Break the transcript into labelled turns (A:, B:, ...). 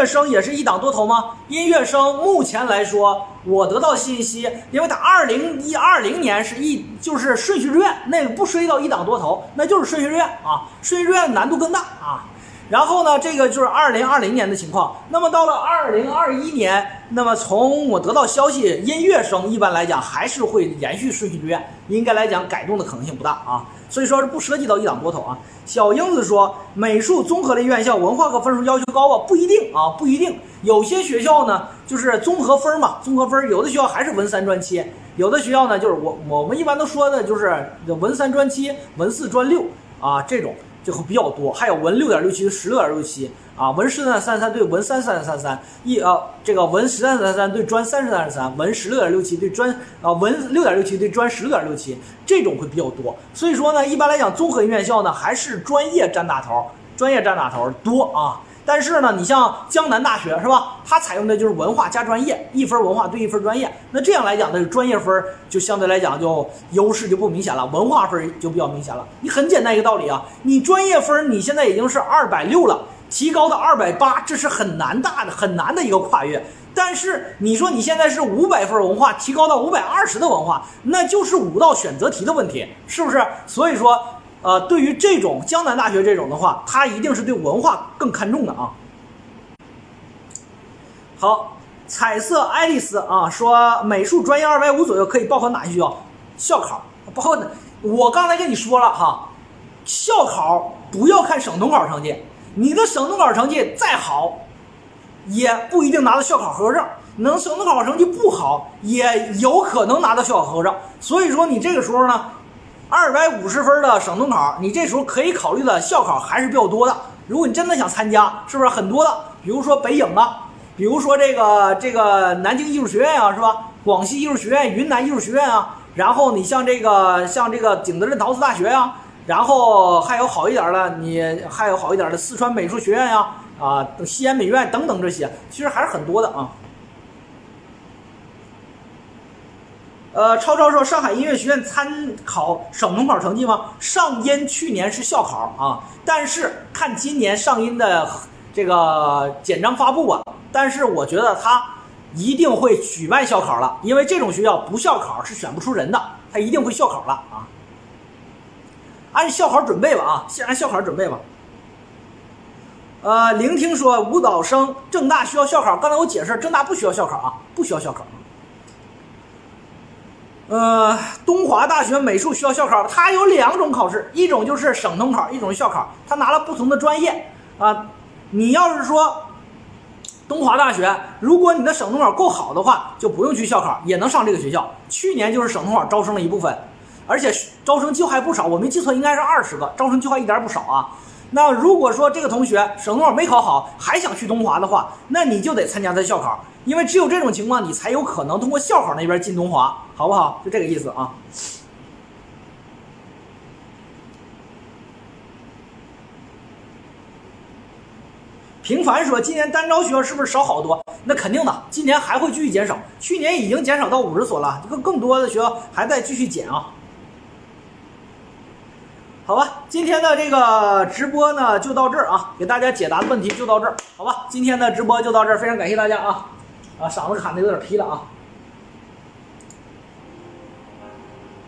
A: 乐生也是一档多头吗？音乐生目前来说，我得到信息，因为它二零一二零年是一就是顺序志愿，那个不涉及到一档多头，那就是顺序志愿啊，顺序志愿难度更大啊。然后呢，这个就是二零二零年的情况。那么到了二零二一年，那么从我得到消息，音乐生一般来讲还是会延续顺序志愿，应该来讲改动的可能性不大啊。所以说是不涉及到一党多投啊。小英子说，美术综合类院校文化课分数要求高吧？不一定啊，不一定。有些学校呢，就是综合分嘛，综合分，有的学校还是文三专七，有的学校呢，就是我我们一般都说的就是文三专七，文四专六啊这种。就会比较多，还有文六点六七、十六点六七啊，文十三三三对文三三三三一啊，这个文十三三三对专三十三三，文十六点六七对专啊文六点六七对专十六点六七，这种会比较多。所以说呢，一般来讲，综合院校呢还是专业占大头，专业占大头多啊。但是呢，你像江南大学是吧？它采用的就是文化加专业，一分文化对一分专业。那这样来讲呢，专业分就相对来讲就优势就不明显了，文化分就比较明显了。你很简单一个道理啊，你专业分你现在已经是二百六了，提高到二百八，这是很难大的很难的一个跨越。但是你说你现在是五百分文化，提高到五百二十的文化，那就是五道选择题的问题，是不是？所以说。呃，对于这种江南大学这种的话，它一定是对文化更看重的啊。好，彩色爱丽丝啊，说美术专业二百五左右可以报考哪些学校？校考包括我刚才跟你说了哈，校考不要看省统考成绩，你的省统考成绩再好，也不一定拿到校考合格证。能省统考成绩不好，也有可能拿到校考合格证。所以说你这个时候呢。二百五十分的省统考，你这时候可以考虑的校考还是比较多的。如果你真的想参加，是不是很多的？比如说北影啊，比如说这个这个南京艺术学院啊，是吧？广西艺术学院、云南艺术学院啊，然后你像这个像这个景德镇陶瓷大学呀，然后还有好一点的，你还有好一点的四川美术学院呀，啊，西安美院等等这些，其实还是很多的啊。呃，超超说上海音乐学院参考省统考成绩吗？上音去年是校考啊，但是看今年上音的这个简章发布吧。但是我觉得他一定会举办校考了，因为这种学校不校考是选不出人的，他一定会校考了啊。按校考准备吧啊，先按校考准备吧。呃，聆听说舞蹈生正大需要校考，刚才我解释，正大不需要校考啊，不需要校考。呃，东华大学美术需要校考，它有两种考试，一种就是省统考，一种是校考。它拿了不同的专业啊。你要是说东华大学，如果你的省统考够好的话，就不用去校考，也能上这个学校。去年就是省统考招生了一部分，而且招生计划还不少，我没记错应该是二十个，招生计划一点不少啊。那如果说这个同学省统考没考好，还想去东华的话，那你就得参加他校考。因为只有这种情况，你才有可能通过校考那边进东华，好不好？就这个意思啊。平凡说，今年单招学校是不是少好多？那肯定的，今年还会继续减少。去年已经减少到五十所了，更更多的学校还在继续减啊。好吧，今天的这个直播呢就到这儿啊，给大家解答的问题就到这儿，好吧？今天的直播就到这儿，非常感谢大家啊。啊，嗓子喊的有点劈了啊。